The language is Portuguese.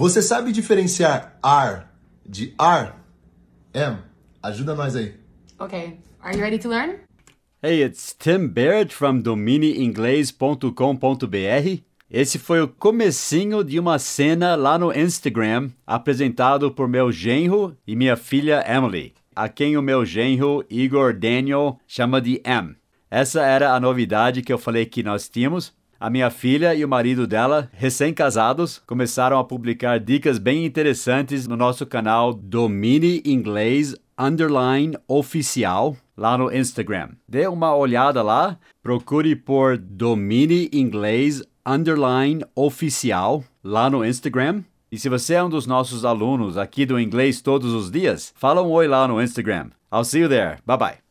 Você sabe diferenciar are de are? Em, ajuda nós aí. Okay, are you ready to learn? Hey, it's Tim Barrett from domineinglês.com.br. Esse foi o comecinho de uma cena lá no Instagram, apresentado por meu genro e minha filha Emily, a quem o meu genro Igor Daniel chama de M. Essa era a novidade que eu falei que nós tínhamos. A minha filha e o marido dela, recém-casados, começaram a publicar dicas bem interessantes no nosso canal Domine Inglês Underline Oficial lá no Instagram. Dê uma olhada lá, procure por Domine Inglês Underline Oficial lá no Instagram. E se você é um dos nossos alunos aqui do Inglês Todos os Dias, fala um oi lá no Instagram. I'll see you there. Bye bye.